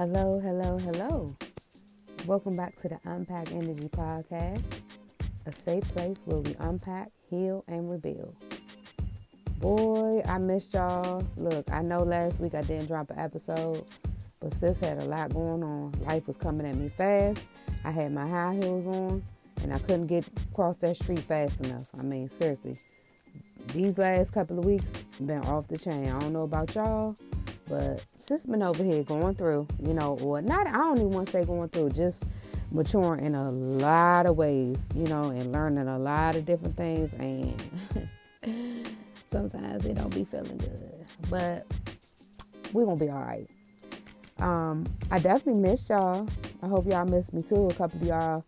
Hello, hello, hello. Welcome back to the Unpack Energy Podcast, a safe place where we unpack, heal, and rebuild. Boy, I missed y'all. Look, I know last week I didn't drop an episode, but sis had a lot going on. Life was coming at me fast. I had my high heels on, and I couldn't get across that street fast enough. I mean, seriously, these last couple of weeks been off the chain. I don't know about y'all, but sis been over here going through, you know, or not. I don't even want to say going through, just maturing in a lot of ways, you know, and learning a lot of different things. And sometimes it don't be feeling good, but we're gonna be all right. Um, I definitely missed y'all. I hope y'all missed me too. A couple of y'all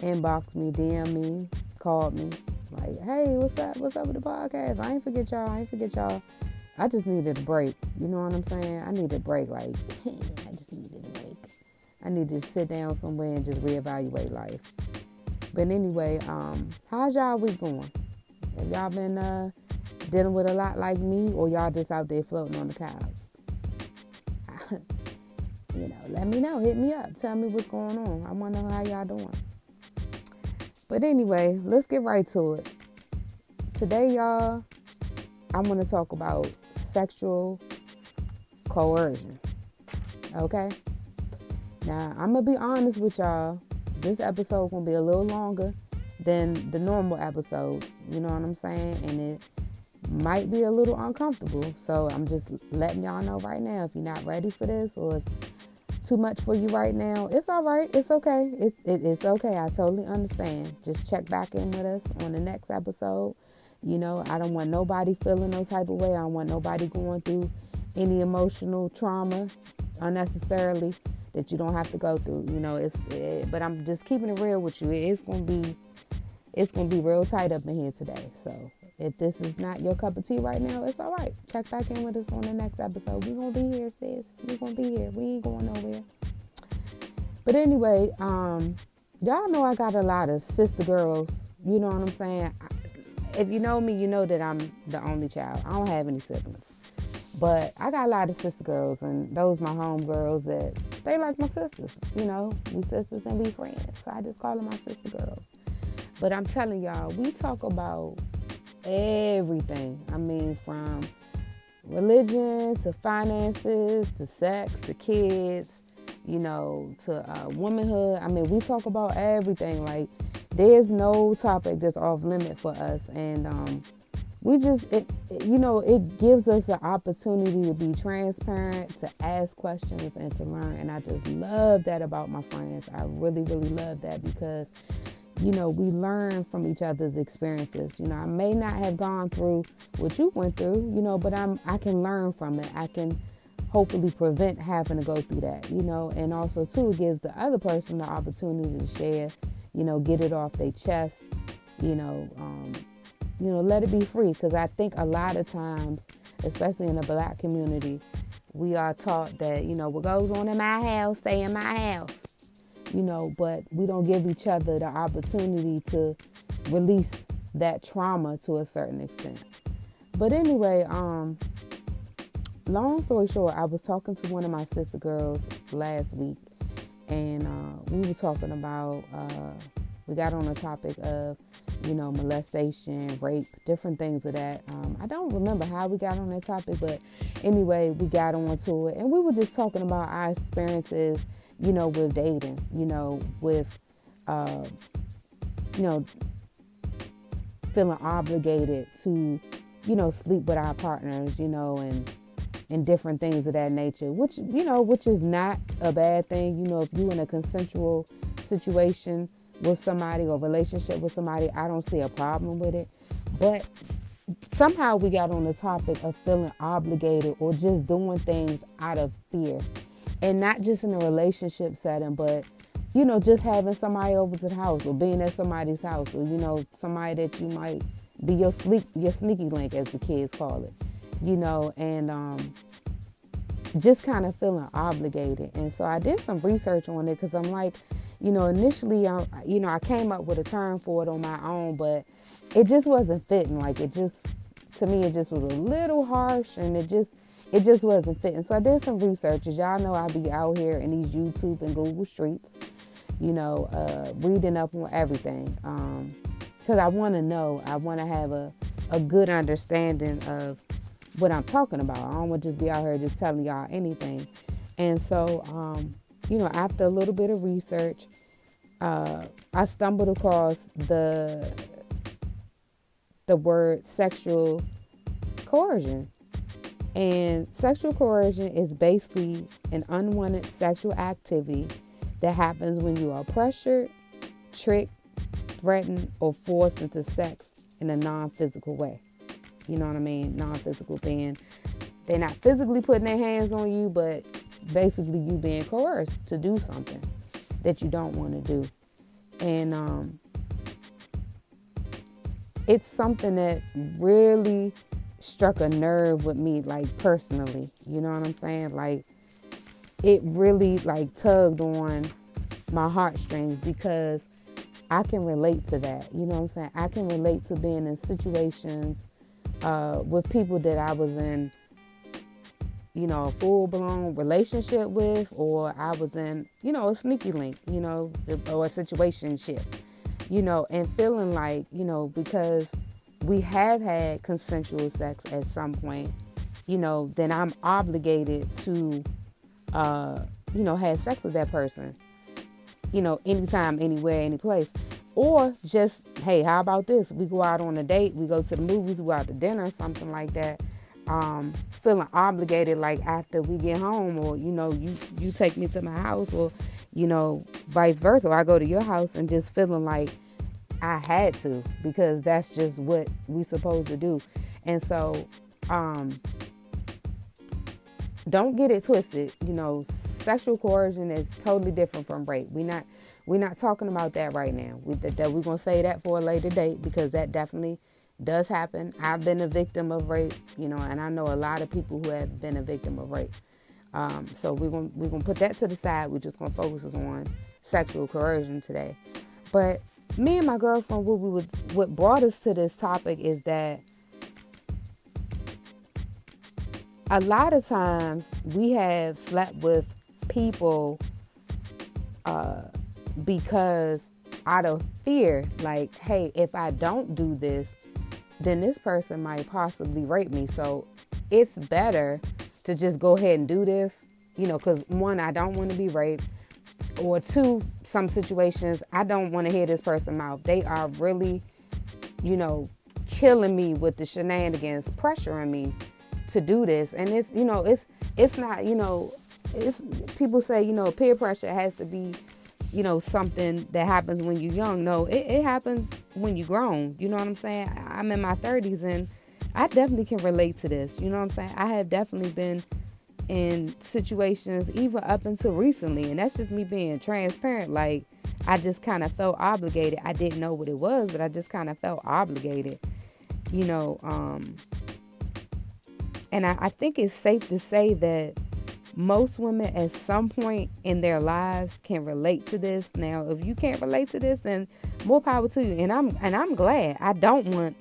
inboxed me, DM me, called me, like, "Hey, what's up? What's up with the podcast? I ain't forget y'all. I ain't forget y'all." I just needed a break. You know what I'm saying? I needed a break. Like, I just needed a break. I needed to sit down somewhere and just reevaluate life. But anyway, um, how's y'all week going? Have y'all been uh, dealing with a lot like me, or y'all just out there floating on the clouds? you know, let me know. Hit me up. Tell me what's going on. I want to know how y'all doing. But anyway, let's get right to it. Today, y'all, I'm going to talk about sexual coercion. Okay? Now, I'm going to be honest with y'all. This episode going to be a little longer than the normal episodes. You know what I'm saying? And it might be a little uncomfortable. So I'm just letting y'all know right now if you're not ready for this or it's too much for you right now, it's all right. It's okay. It, it, it's okay. I totally understand. Just check back in with us on the next episode. You know, I don't want nobody feeling no type of way. I don't want nobody going through any emotional trauma unnecessarily that you don't have to go through. You know, it's it, but I'm just keeping it real with you. It's gonna be it's gonna be real tight up in here today. So if this is not your cup of tea right now, it's all right. Check back in with us on the next episode. We're gonna be here, sis. We're gonna be here. We ain't going nowhere. But anyway, um, y'all know I got a lot of sister girls. You know what I'm saying? If you know me, you know that I'm the only child. I don't have any siblings. But I got a lot of sister girls, and those my home girls that they like my sisters. You know, we sisters and we friends. So I just call them my sister girls. But I'm telling y'all, we talk about everything. I mean, from religion to finances to sex to kids, you know, to uh, womanhood. I mean, we talk about everything. Like, there's no topic that's off limit for us, and um, we just, it, it, you know, it gives us an opportunity to be transparent, to ask questions, and to learn. And I just love that about my friends. I really, really love that because you know, we learn from each other's experiences. You know, I may not have gone through what you went through, you know, but I'm I can learn from it. I can hopefully prevent having to go through that, you know, and also too it gives the other person the opportunity to share, you know, get it off their chest, you know, um, you know, let it be free because I think a lot of times, especially in the black community, we are taught that, you know, what goes on in my house, stay in my house you know, but we don't give each other the opportunity to release that trauma to a certain extent. But anyway, um, long story short, I was talking to one of my sister girls last week, and uh, we were talking about, uh, we got on the topic of, you know, molestation, rape, different things of that. Um, I don't remember how we got on that topic, but anyway, we got onto it, and we were just talking about our experiences you know, with dating, you know, with, uh, you know, feeling obligated to, you know, sleep with our partners, you know, and and different things of that nature, which you know, which is not a bad thing. You know, if you're in a consensual situation with somebody or relationship with somebody, I don't see a problem with it. But somehow we got on the topic of feeling obligated or just doing things out of fear and not just in a relationship setting, but you know, just having somebody over to the house or being at somebody's house or you know, somebody that you might be your sleep your sneaky link as the kids call it. You know, and um just kind of feeling obligated. And so I did some research on it cuz I'm like, you know, initially I you know, I came up with a term for it on my own, but it just wasn't fitting like it just to me it just was a little harsh and it just it just wasn't fitting. So I did some research. As y'all know, I be out here in these YouTube and Google streets, you know, uh, reading up on everything. Because um, I want to know, I want to have a, a good understanding of what I'm talking about. I don't want to just be out here just telling y'all anything. And so, um, you know, after a little bit of research, uh, I stumbled across the the word sexual coercion. And sexual coercion is basically an unwanted sexual activity that happens when you are pressured, tricked, threatened, or forced into sex in a non physical way. You know what I mean? Non physical being they're not physically putting their hands on you, but basically you being coerced to do something that you don't want to do. And um, it's something that really struck a nerve with me, like personally. You know what I'm saying? Like it really like tugged on my heartstrings because I can relate to that. You know what I'm saying? I can relate to being in situations uh, with people that I was in, you know, a full blown relationship with, or I was in, you know, a sneaky link, you know, or a situation ship, you know, and feeling like, you know, because we have had consensual sex at some point, you know, then I'm obligated to, uh, you know, have sex with that person, you know, anytime, anywhere, any place. Or just, hey, how about this? We go out on a date, we go to the movies, we go out to dinner, something like that. Um, feeling obligated like after we get home or you know you you take me to my house or you know vice versa I go to your house and just feeling like I had to because that's just what we supposed to do. And so um don't get it twisted. You know, sexual coercion is totally different from rape. We not we're not talking about that right now. We that, that we're gonna say that for a later date because that definitely does happen. I've been a victim of rape, you know, and I know a lot of people who have been a victim of rape. Um, so we're gonna we're gonna put that to the side. We're just gonna focus on sexual coercion today. But me and my girlfriend, what we would, what brought us to this topic is that a lot of times we have slept with people uh, because out of fear, like, hey, if I don't do this, then this person might possibly rape me. So it's better to just go ahead and do this, you know, because one, I don't want to be raped or two, some situations, I don't want to hear this person mouth. They are really, you know, killing me with the shenanigans, pressuring me to do this. And it's, you know, it's it's not, you know, it's people say, you know, peer pressure has to be, you know, something that happens when you're young. No, it, it happens when you're grown. You know what I'm saying? I'm in my 30s and I definitely can relate to this. You know what I'm saying? I have definitely been in situations even up until recently and that's just me being transparent like i just kind of felt obligated i didn't know what it was but i just kind of felt obligated you know um and I, I think it's safe to say that most women at some point in their lives can relate to this now if you can't relate to this then more power to you and i'm and i'm glad i don't want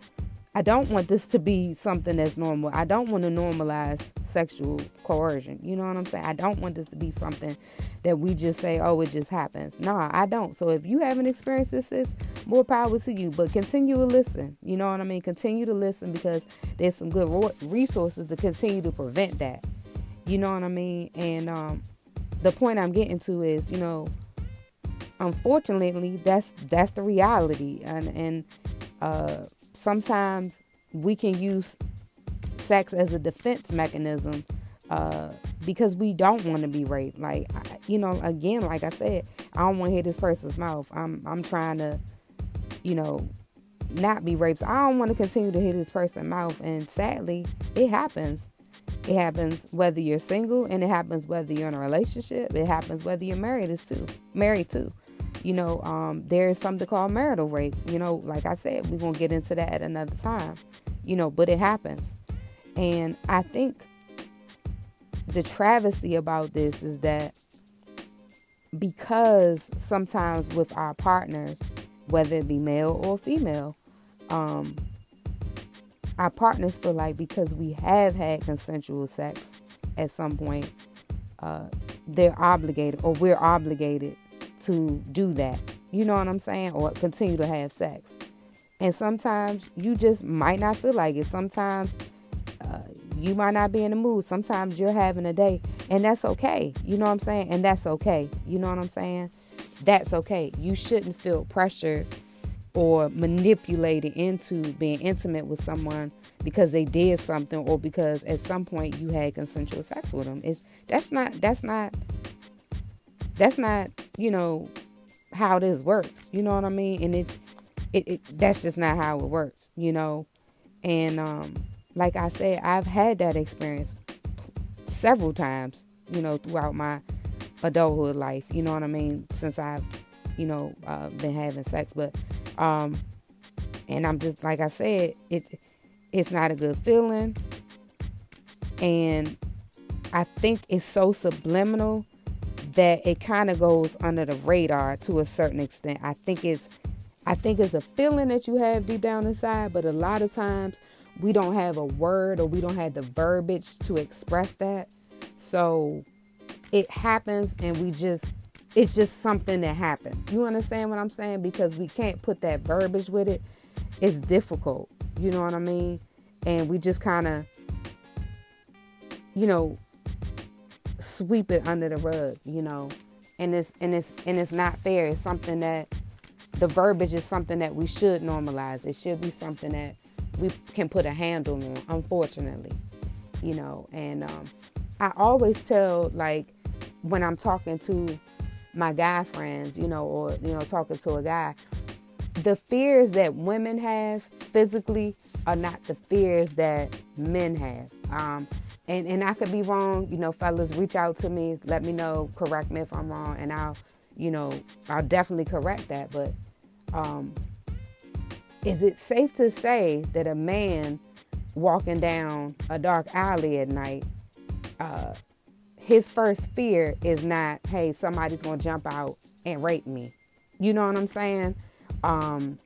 i don't want this to be something that's normal i don't want to normalize sexual coercion. You know what I'm saying? I don't want this to be something that we just say, oh, it just happens. Nah, I don't. So if you haven't experienced this, sis, more power to you. But continue to listen. You know what I mean? Continue to listen because there's some good resources to continue to prevent that. You know what I mean? And um, the point I'm getting to is, you know, unfortunately, that's that's the reality, and and uh, sometimes we can use sex as a defense mechanism uh, because we don't want to be raped. Like, you know, again, like I said, I don't want to hit this person's mouth. I'm, I'm trying to, you know, not be raped. So I don't want to continue to hit this person's mouth. And sadly, it happens. It happens whether you're single, and it happens whether you're in a relationship. It happens whether you're married is too. Married too. You know, um, there is something called marital rape. You know, like I said, we're gonna get into that at another time. You know, but it happens. And I think the travesty about this is that because sometimes with our partners, whether it be male or female, um, our partners feel like because we have had consensual sex at some point, uh, they're obligated or we're obligated to do that. You know what I'm saying? Or continue to have sex. And sometimes you just might not feel like it. Sometimes uh, you might not be in the mood. Sometimes you're having a day, and that's okay. You know what I'm saying? And that's okay. You know what I'm saying? That's okay. You shouldn't feel pressured or manipulated into being intimate with someone because they did something or because at some point you had consensual sex with them. It's that's not that's not that's not, you know, how this works. You know what I mean? And it's it, it that's just not how it works, you know. And um like I said, I've had that experience several times, you know, throughout my adulthood life. You know what I mean? Since I've, you know, uh, been having sex, but um, and I'm just like I said, it's it's not a good feeling, and I think it's so subliminal that it kind of goes under the radar to a certain extent. I think it's I think it's a feeling that you have deep down inside, but a lot of times we don't have a word or we don't have the verbiage to express that. So it happens and we just it's just something that happens. You understand what I'm saying? Because we can't put that verbiage with it. It's difficult. You know what I mean? And we just kind of, you know, sweep it under the rug, you know. And it's and it's and it's not fair. It's something that the verbiage is something that we should normalize. It should be something that we can put a handle on, unfortunately. You know, and um, I always tell like when I'm talking to my guy friends, you know, or you know, talking to a guy, the fears that women have physically are not the fears that men have. Um, and and I could be wrong, you know, fellas, reach out to me, let me know, correct me if I'm wrong, and I'll, you know, I'll definitely correct that. But um, is it safe to say that a man walking down a dark alley at night uh, his first fear is not, hey, somebody's gonna jump out and rape me. You know what I'm saying? Um,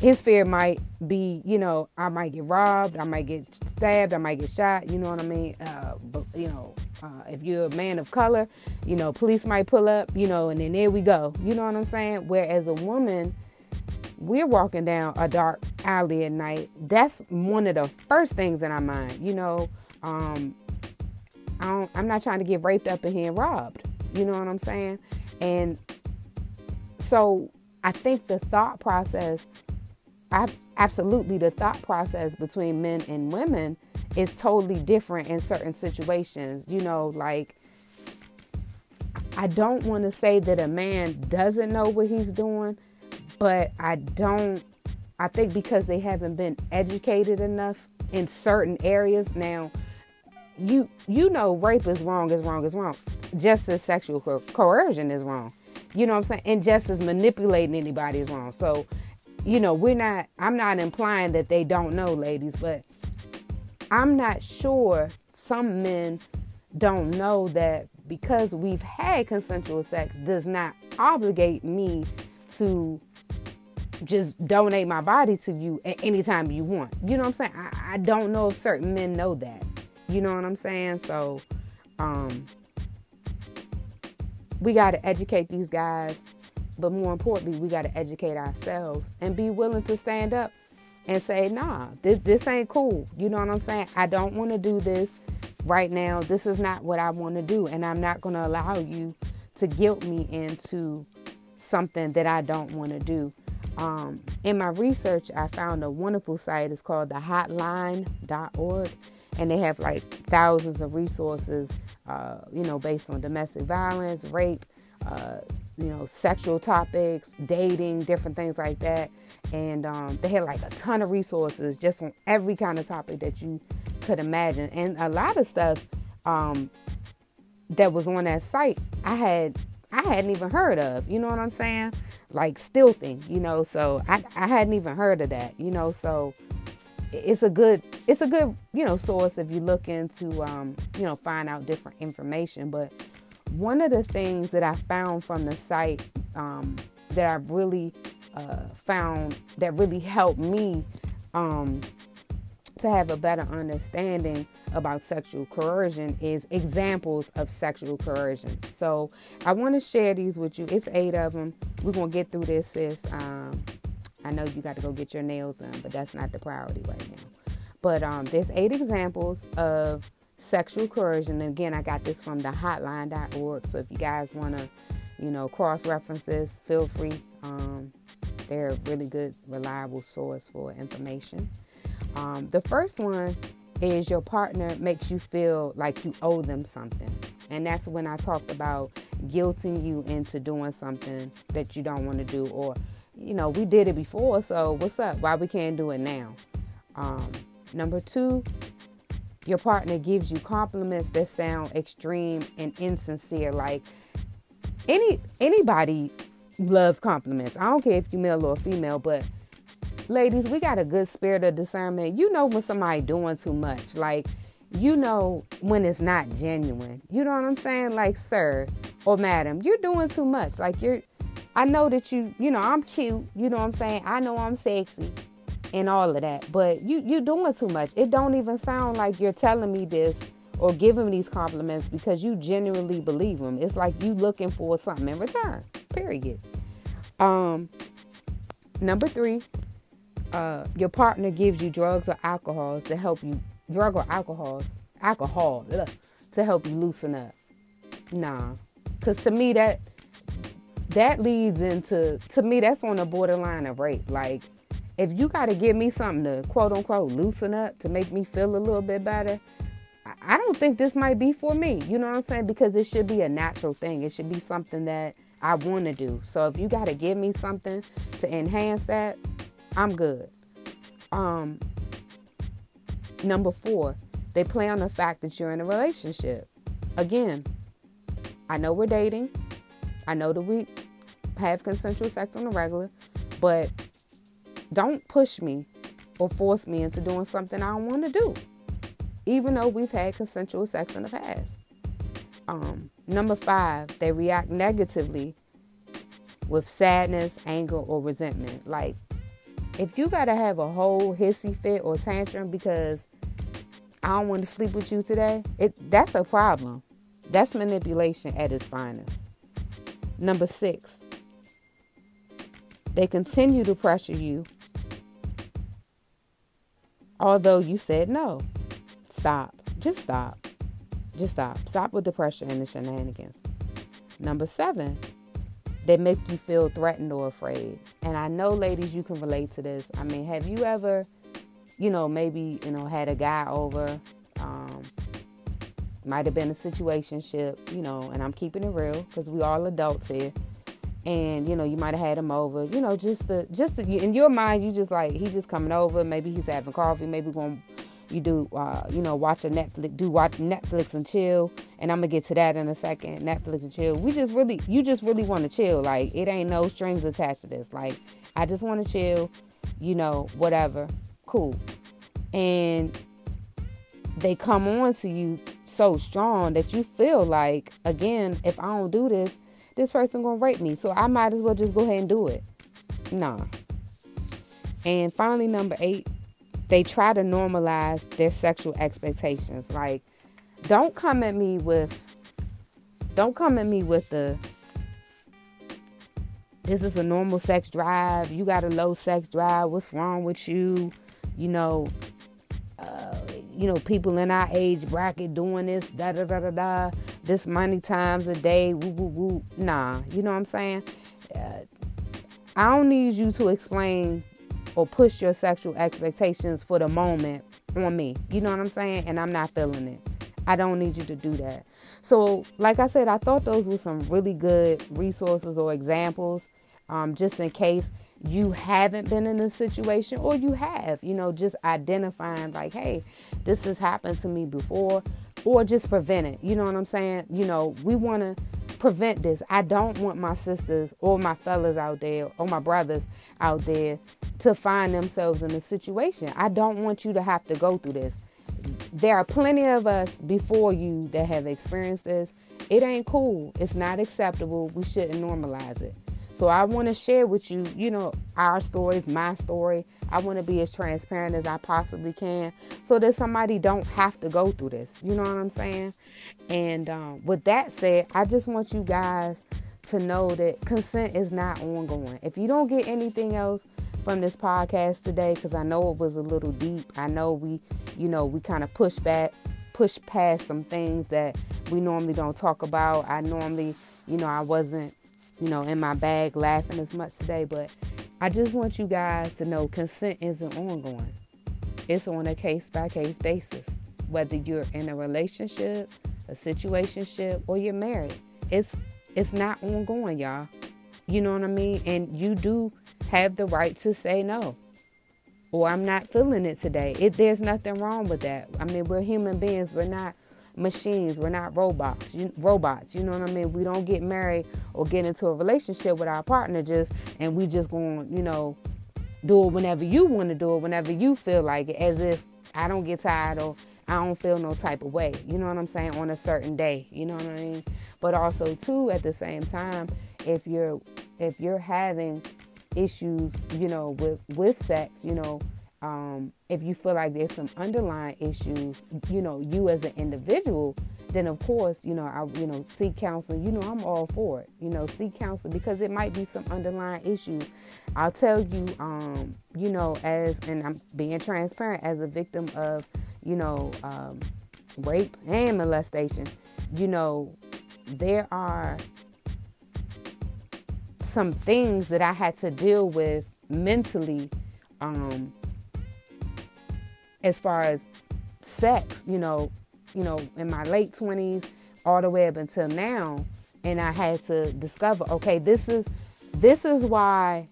his fear might be, you know, I might get robbed, I might get stabbed, I might get shot. You know what I mean? Uh, but you know, uh, if you're a man of color, you know, police might pull up, you know, and then there we go. You know what I'm saying? Whereas a woman, we're walking down a dark alley at night. That's one of the first things in our mind. You know, um, I am not trying to get raped up in here and robbed. You know what I'm saying? And so I think the thought process, absolutely the thought process between men and women is totally different in certain situations. You know, like I don't want to say that a man doesn't know what he's doing, but I don't. I think because they haven't been educated enough in certain areas. Now, you you know rape is wrong is wrong is wrong. Just as sexual co- coercion is wrong. You know what i'm saying? And just as manipulating anybody is wrong. So you know we're not i'm not implying that they don't know ladies but i'm not sure some men don't know that because we've had consensual sex does not obligate me to just donate my body to you at any time you want. You know what i'm saying? I, I don't know if certain men know that you know what I'm saying? So, um, we got to educate these guys, but more importantly, we got to educate ourselves and be willing to stand up and say, nah, this, this ain't cool. You know what I'm saying? I don't want to do this right now. This is not what I want to do. And I'm not going to allow you to guilt me into something that I don't want to do. Um, in my research, I found a wonderful site. It's called the hotline.org and they have like thousands of resources, uh, you know, based on domestic violence, rape, uh, you know, sexual topics, dating, different things like that. And um, they had like a ton of resources just on every kind of topic that you could imagine. And a lot of stuff um, that was on that site, I had I hadn't even heard of. You know what I'm saying? Like stealthing, you know. So I I hadn't even heard of that. You know. So it's a good it's a good you know source if you look into um, you know find out different information but one of the things that i found from the site um, that I've really uh, found that really helped me um, to have a better understanding about sexual coercion is examples of sexual coercion. So I want to share these with you. It's eight of them. We're gonna get through this, sis. Um, I know you got to go get your nails done, but that's not the priority right now. But um, there's eight examples of sexual coercion. And again, I got this from the hotline.org. So if you guys want to, you know, cross reference this, feel free. Um, they're a really good, reliable source for information. Um, the first one is your partner makes you feel like you owe them something. And that's when I talked about guilting you into doing something that you don't want to do, or, you know, we did it before, so what's up? Why we can't do it now? Um, number two, your partner gives you compliments that sound extreme and insincere. Like any anybody loves compliments. I don't care if you male or female, but ladies, we got a good spirit of discernment. You know when somebody doing too much. Like you know when it's not genuine. You know what I'm saying? Like, sir or madam, you're doing too much. Like you're I know that you, you know, I'm cute, you know what I'm saying? I know I'm sexy and all of that, but you you doing too much. It don't even sound like you're telling me this or giving me these compliments because you genuinely believe them. It's like you looking for something in return. Period. Um number 3, uh, your partner gives you drugs or alcohols to help you drug or alcohols alcohol ugh, to help you loosen up. Nah, because to me that that leads into to me that's on the borderline of rape. Like if you got to give me something to quote unquote loosen up to make me feel a little bit better, I don't think this might be for me. You know what I'm saying? Because it should be a natural thing. It should be something that I want to do. So if you got to give me something to enhance that, I'm good. Um, number four, they play on the fact that you're in a relationship. Again, I know we're dating. I know that we have consensual sex on the regular, but don't push me or force me into doing something I don't want to do, even though we've had consensual sex in the past. Um, number five, they react negatively with sadness, anger, or resentment. Like if you gotta have a whole hissy fit or tantrum because I don't want to sleep with you today, it that's a problem. That's manipulation at its finest. Number six, they continue to pressure you, although you said no. Stop. Just stop. Just stop. Stop with the pressure and the shenanigans. Number seven, they make you feel threatened or afraid. And I know, ladies, you can relate to this. I mean, have you ever, you know, maybe, you know, had a guy over, um, might have been a situation ship, you know, and I'm keeping it real because we all adults here. And you know, you might have had him over, you know, just the, just the, in your mind, you just like he's just coming over. Maybe he's having coffee. Maybe going you do uh, you know watch a netflix do watch netflix and chill. And i'm gonna get to that in a second. Netflix and chill. We just really you just really want to chill. Like it ain't no strings attached to this. Like i just want to chill you know whatever. Cool. And they come on to you so strong that you feel like again if i don't do this this person gonna rape me so i might as well just go ahead and do it nah and finally number eight they try to normalize their sexual expectations. Like, don't come at me with, don't come at me with the, this is a normal sex drive. You got a low sex drive. What's wrong with you? You know, uh, you know, people in our age bracket doing this, da da da da da, this many times a day, woo woo woo. Nah, you know what I'm saying? Uh, I don't need you to explain or push your sexual expectations for the moment on me. You know what I'm saying? And I'm not feeling it. I don't need you to do that. So, like I said, I thought those were some really good resources or examples, um, just in case you haven't been in a situation or you have, you know, just identifying like, hey, this has happened to me before, or just prevent it. You know what I'm saying? You know, we want to prevent this. I don't want my sisters or my fellas out there or my brothers out there to find themselves in a situation. I don't want you to have to go through this. There are plenty of us before you that have experienced this. It ain't cool. It's not acceptable. We shouldn't normalize it. So I want to share with you, you know, our stories, my story. I want to be as transparent as I possibly can so that somebody don't have to go through this. You know what I'm saying? And um, with that said, I just want you guys to know that consent is not ongoing. If you don't get anything else from this podcast today, because I know it was a little deep, I know we, you know, we kind of push back, push past some things that we normally don't talk about. I normally, you know, I wasn't you know, in my bag laughing as much today, but I just want you guys to know consent isn't ongoing. It's on a case by case basis. Whether you're in a relationship, a situationship, or you're married. It's it's not ongoing, y'all. You know what I mean? And you do have the right to say no. Or I'm not feeling it today. It, there's nothing wrong with that. I mean, we're human beings. We're not machines. We're not robots. You, robots. You know what I mean? We don't get married or get into a relationship with our partner just and we just going, you know, do it whenever you want to do it, whenever you feel like it, as if I don't get tired or I don't feel no type of way. You know what I'm saying? On a certain day. You know what I mean? But also too, at the same time, if you're if you're having issues, you know, with with sex, you know, um, if you feel like there's some underlying issues, you know, you as an individual, then of course, you know, I, you know, seek counseling. You know, I'm all for it. You know, seek counseling because it might be some underlying issues. I'll tell you, um, you know, as and I'm being transparent as a victim of, you know, um, rape and molestation. You know, there are some things that I had to deal with mentally um, as far as sex, you know, you know, in my late 20s all the way up until now and I had to discover, okay, this is this is why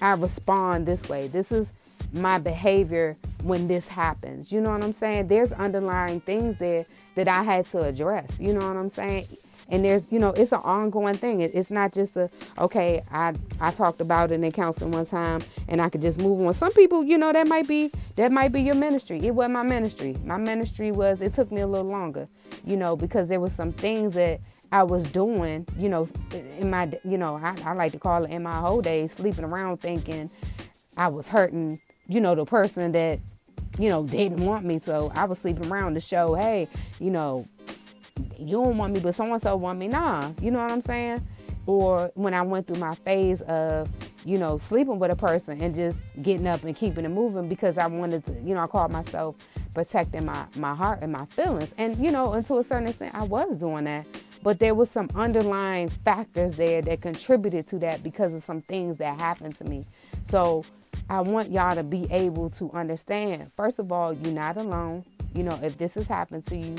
I respond this way. This is my behavior when this happens. You know what I'm saying? There's underlying things there that I had to address. You know what I'm saying? And there's you know it's an ongoing thing. It's not just a okay i i talked about it in counseling one time and i could just move on. Some people you know that might be that might be your ministry. It wasn't my ministry. My ministry was it took me a little longer you know because there was some things that I was doing, you know, in my, you know, I, I like to call it in my whole day, sleeping around thinking I was hurting, you know, the person that, you know, didn't want me. So I was sleeping around to show, hey, you know, you don't want me, but so and so want me. Nah, you know what I'm saying? Or when I went through my phase of, you know, sleeping with a person and just getting up and keeping it moving because I wanted to, you know, I called myself protecting my, my heart and my feelings. And, you know, and to a certain extent, I was doing that. But there was some underlying factors there that contributed to that because of some things that happened to me. So I want y'all to be able to understand. First of all, you're not alone. You know, if this has happened to you,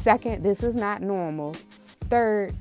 Second, this is not normal. Third,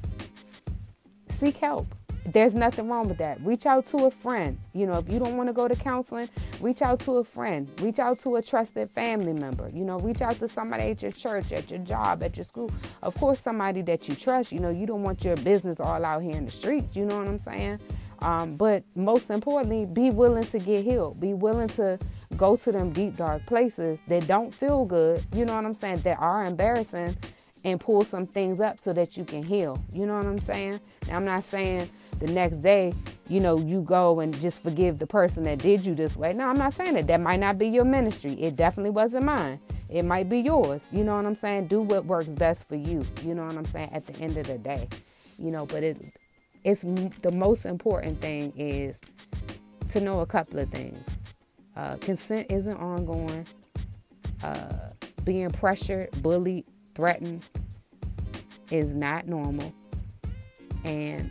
seek help. There's nothing wrong with that. Reach out to a friend. You know, if you don't want to go to counseling, reach out to a friend. Reach out to a trusted family member. You know, reach out to somebody at your church, at your job, at your school. Of course, somebody that you trust. You know, you don't want your business all out here in the streets. You know what I'm saying? Um, but most importantly, be willing to get healed. Be willing to go to them deep dark places that don't feel good, you know what I'm saying, that are embarrassing and pull some things up so that you can heal. You know what I'm saying? Now, I'm not saying the next day, you know, you go and just forgive the person that did you this way. No, I'm not saying that. That might not be your ministry. It definitely wasn't mine. It might be yours. You know what I'm saying? Do what works best for you. You know what I'm saying? At the end of the day, you know, but it, it's the most important thing is to know a couple of things. Uh, consent isn't ongoing. Uh, being pressured, bullied, threatened is not normal. And,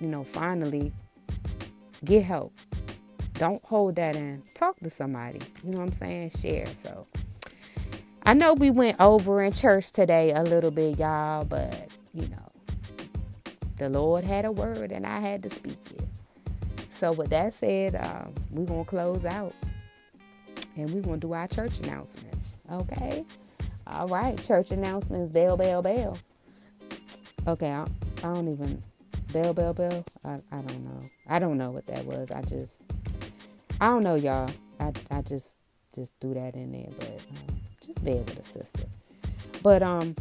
you know, finally, get help. Don't hold that in. Talk to somebody. You know what I'm saying? Share. So, I know we went over in church today a little bit, y'all, but, you know, the Lord had a word and I had to speak it. So, with that said, uh, we're going to close out and we're going to do our church announcements. Okay? All right, church announcements. Bell, bell, bell. Okay, I, I don't even. Bell, bell, bell. I, I don't know. I don't know what that was. I just. I don't know, y'all. I, I just just threw that in there, but um, just bear with a sister. But um,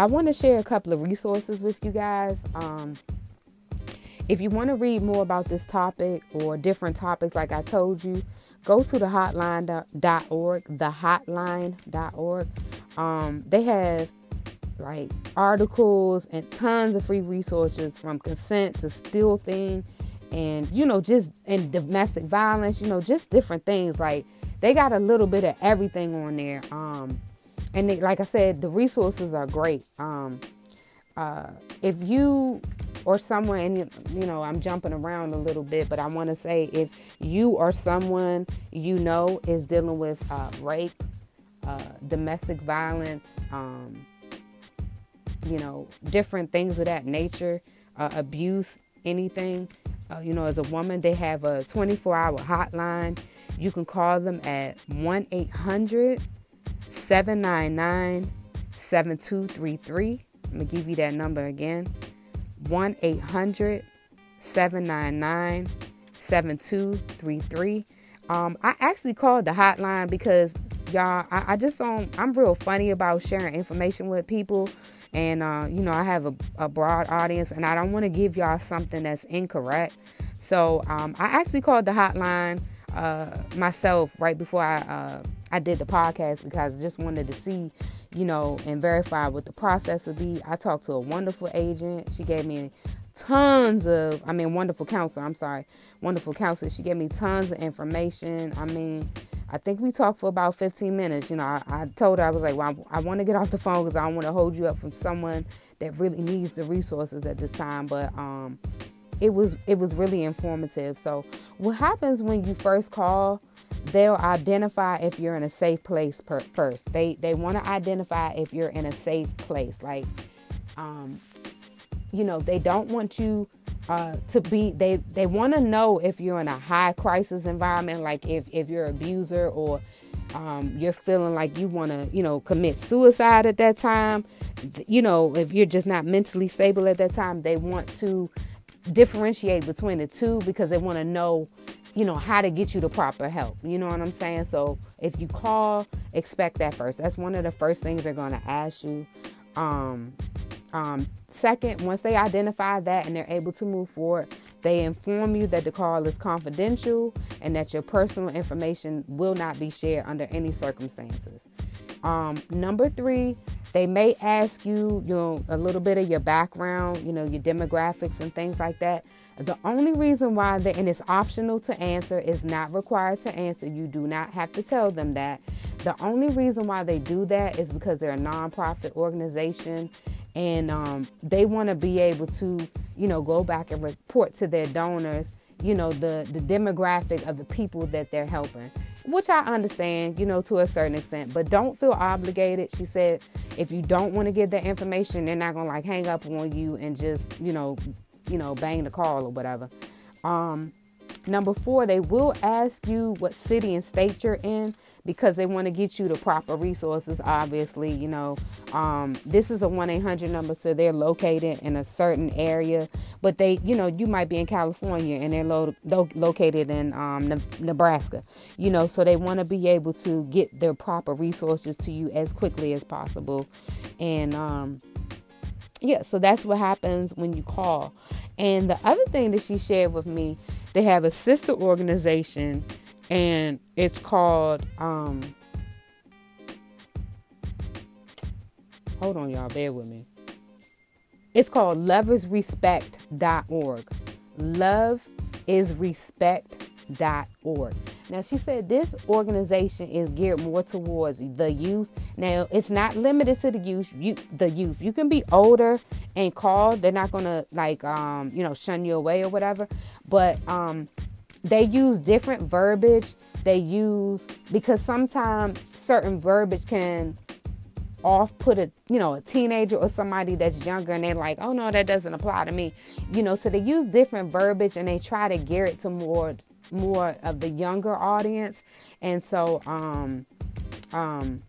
I want to share a couple of resources with you guys. Um, if you want to read more about this topic or different topics, like I told you, go to the hotline.org, the hotline.org. Um, they have like articles and tons of free resources from consent to stealthing and you know just and domestic violence you know just different things like they got a little bit of everything on there um and they, like i said the resources are great. Um uh if you or someone and you know i'm jumping around a little bit but i want to say if you or someone you know is dealing with uh, rape uh, domestic violence um, you know different things of that nature uh, abuse anything uh, you know as a woman they have a 24 hour hotline. You can call them at 1-800 799 7233 i'm gonna give you that number again 1 800 799 7233. Um, I actually called the hotline because y'all, I, I, just don't, I'm real funny about sharing information with people. And, uh, you know, I have a, a, broad audience and I don't want to give y'all something that's incorrect. So um, I actually called the hotline uh, myself right before I, uh, I did the podcast because I just wanted to see you know, and verify what the process would be. I talked to a wonderful agent. She gave me tons of, I mean, wonderful counselor. I'm sorry, wonderful counselor. She gave me tons of information. I mean, I think we talked for about 15 minutes. You know, I, I told her, I was like, well, I, I want to get off the phone because I don't want to hold you up from someone that really needs the resources at this time. But, um, it was it was really informative. So what happens when you first call they'll identify if you're in a safe place per, first. They they want to identify if you're in a safe place. Like, um, you know, they don't want you uh, to be. They they want to know if you're in a high crisis environment, like if if you're an abuser or um, you're feeling like you want to, you know, commit suicide at that time. You know, if you're just not mentally stable at that time, they want to differentiate between the two because they want to know you know, how to get you the proper help. You know what I'm saying? So if you call, expect that first. That's one of the first things they're going to ask you. Um, um, second, once they identify that and they're able to move forward, they inform you that the call is confidential and that your personal information will not be shared under any circumstances. Um, number three, they may ask you, you know, a little bit of your background, you know, your demographics and things like that. The only reason why they, and it's optional to answer, is not required to answer. You do not have to tell them that. The only reason why they do that is because they're a nonprofit organization and um, they want to be able to, you know, go back and report to their donors, you know, the, the demographic of the people that they're helping, which I understand, you know, to a certain extent, but don't feel obligated. She said, if you don't want to get that information, they're not to like hang up on you and just, you know, you know, bang the call or whatever. Um, number four, they will ask you what city and state you're in because they want to get you the proper resources. Obviously, you know, um, this is a 1 800 number, so they're located in a certain area, but they, you know, you might be in California and they're lo- lo- located in um, ne- Nebraska, you know, so they want to be able to get their proper resources to you as quickly as possible. And, um, yeah, so that's what happens when you call. And the other thing that she shared with me, they have a sister organization and it's called um Hold on y'all, bear with me. It's called loversrespect.org. Love is respect.org. Now, she said this organization is geared more towards the youth. Now, it's not limited to the youth. You, the youth. You can be older and call. They're not gonna like, um, you know, shun you away or whatever. But um, they use different verbiage. They use because sometimes certain verbiage can off put a you know a teenager or somebody that's younger and they're like oh no that doesn't apply to me you know so they use different verbiage and they try to gear it to more more of the younger audience and so um um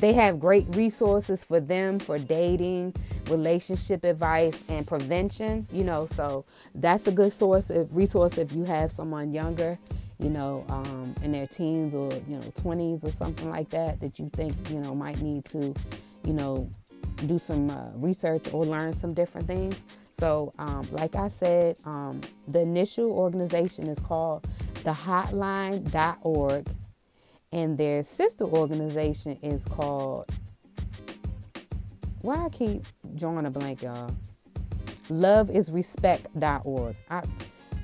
they have great resources for them for dating relationship advice and prevention you know so that's a good source of resource if you have someone younger you know um, in their teens or you know 20s or something like that that you think you know might need to you know do some uh, research or learn some different things. So, um, like I said, um, the initial organization is called the Hotline.org, and their sister organization is called. Why I keep drawing a blank, y'all? Loveisrespect.org. I,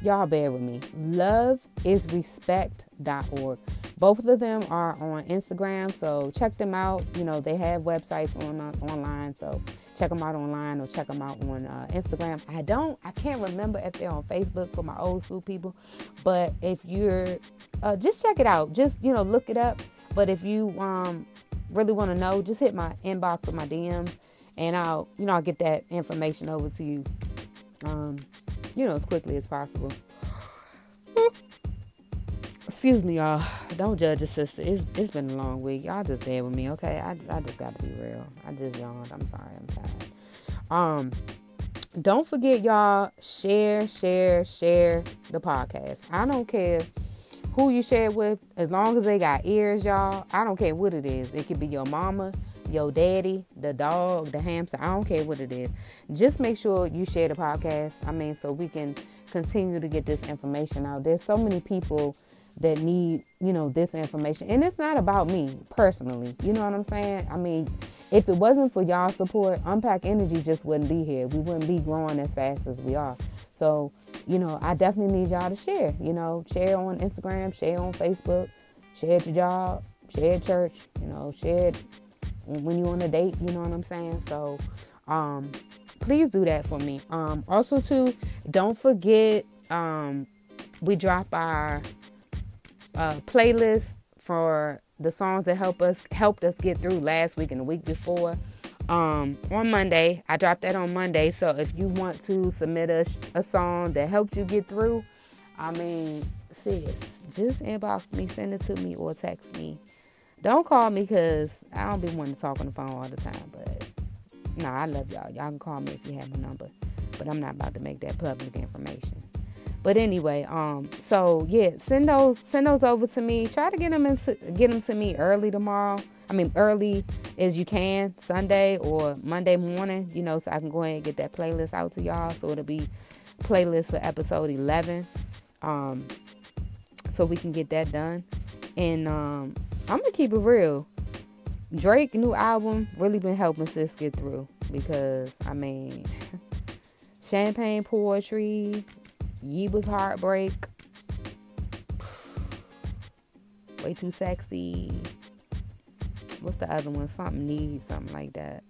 y'all bear with me. Loveisrespect.org. Both of them are on Instagram, so check them out. You know, they have websites on uh, online, so check them out online or check them out on uh, Instagram. I don't, I can't remember if they're on Facebook for my old school people, but if you're, uh, just check it out. Just you know, look it up. But if you um, really want to know, just hit my inbox or my DMs, and I'll, you know, I'll get that information over to you, um, you know, as quickly as possible. Excuse me, y'all. Don't judge a sister. It's it's been a long week. Y'all just bear with me, okay? I I just gotta be real. I just yawned. I'm sorry. I'm tired. Um, don't forget, y'all. Share, share, share the podcast. I don't care who you share with, as long as they got ears, y'all. I don't care what it is. It could be your mama, your daddy, the dog, the hamster. I don't care what it is. Just make sure you share the podcast. I mean, so we can continue to get this information out. There's so many people that need, you know, this information. And it's not about me personally. You know what I'm saying? I mean, if it wasn't for y'all support, Unpack Energy just wouldn't be here. We wouldn't be growing as fast as we are. So, you know, I definitely need y'all to share. You know, share on Instagram, share on Facebook, share your job, share church, you know, share when you're on a date, you know what I'm saying? So, um, please do that for me. Um, also too, don't forget, um, we drop our uh, playlist for the songs that help us helped us get through last week and the week before. Um, on Monday, I dropped that on Monday. So if you want to submit a, a song that helped you get through, I mean, sis, just inbox me, send it to me, or text me. Don't call me because I don't be wanting to talk on the phone all the time. But no, nah, I love y'all. Y'all can call me if you have my number. But I'm not about to make that public information. But anyway, um, so yeah, send those send those over to me. Try to get them in, get them to me early tomorrow. I mean, early as you can, Sunday or Monday morning. You know, so I can go ahead and get that playlist out to y'all. So it'll be playlist for episode 11. Um, so we can get that done. And um, I'm gonna keep it real. Drake new album really been helping sis get through because I mean, champagne poetry, Yebba's heartbreak. Way too sexy. What's the other one? Something Needs, something like that.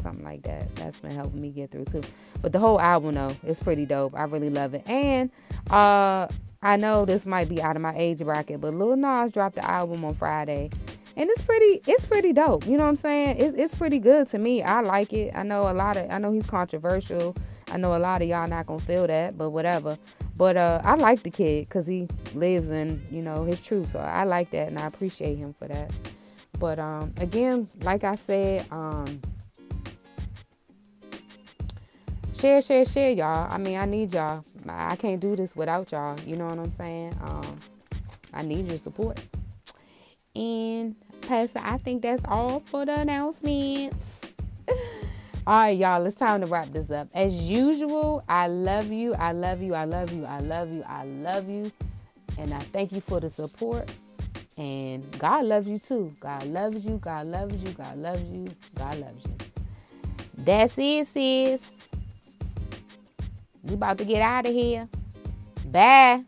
Something like that. That's been helping me get through too. But the whole album though, it's pretty dope. I really love it. And uh I know this might be out of my age bracket, but Lil Nas dropped the album on Friday. And it's pretty it's pretty dope. You know what I'm saying? It, it's pretty good to me. I like it. I know a lot of I know he's controversial. I know a lot of y'all not gonna feel that, but whatever. But uh, I like the kid because he lives in you know his truth, so I like that and I appreciate him for that. But um, again, like I said, um, share, share, share, y'all. I mean, I need y'all. I can't do this without y'all. You know what I'm saying? Um, I need your support. And Pastor, I think that's all for the announcements. All right, y'all, it's time to wrap this up. As usual, I love you. I love you. I love you. I love you. I love you. And I thank you for the support. And God loves you too. God loves you. God loves you. God loves you. God loves you. That's it, sis. We about to get out of here. Bye.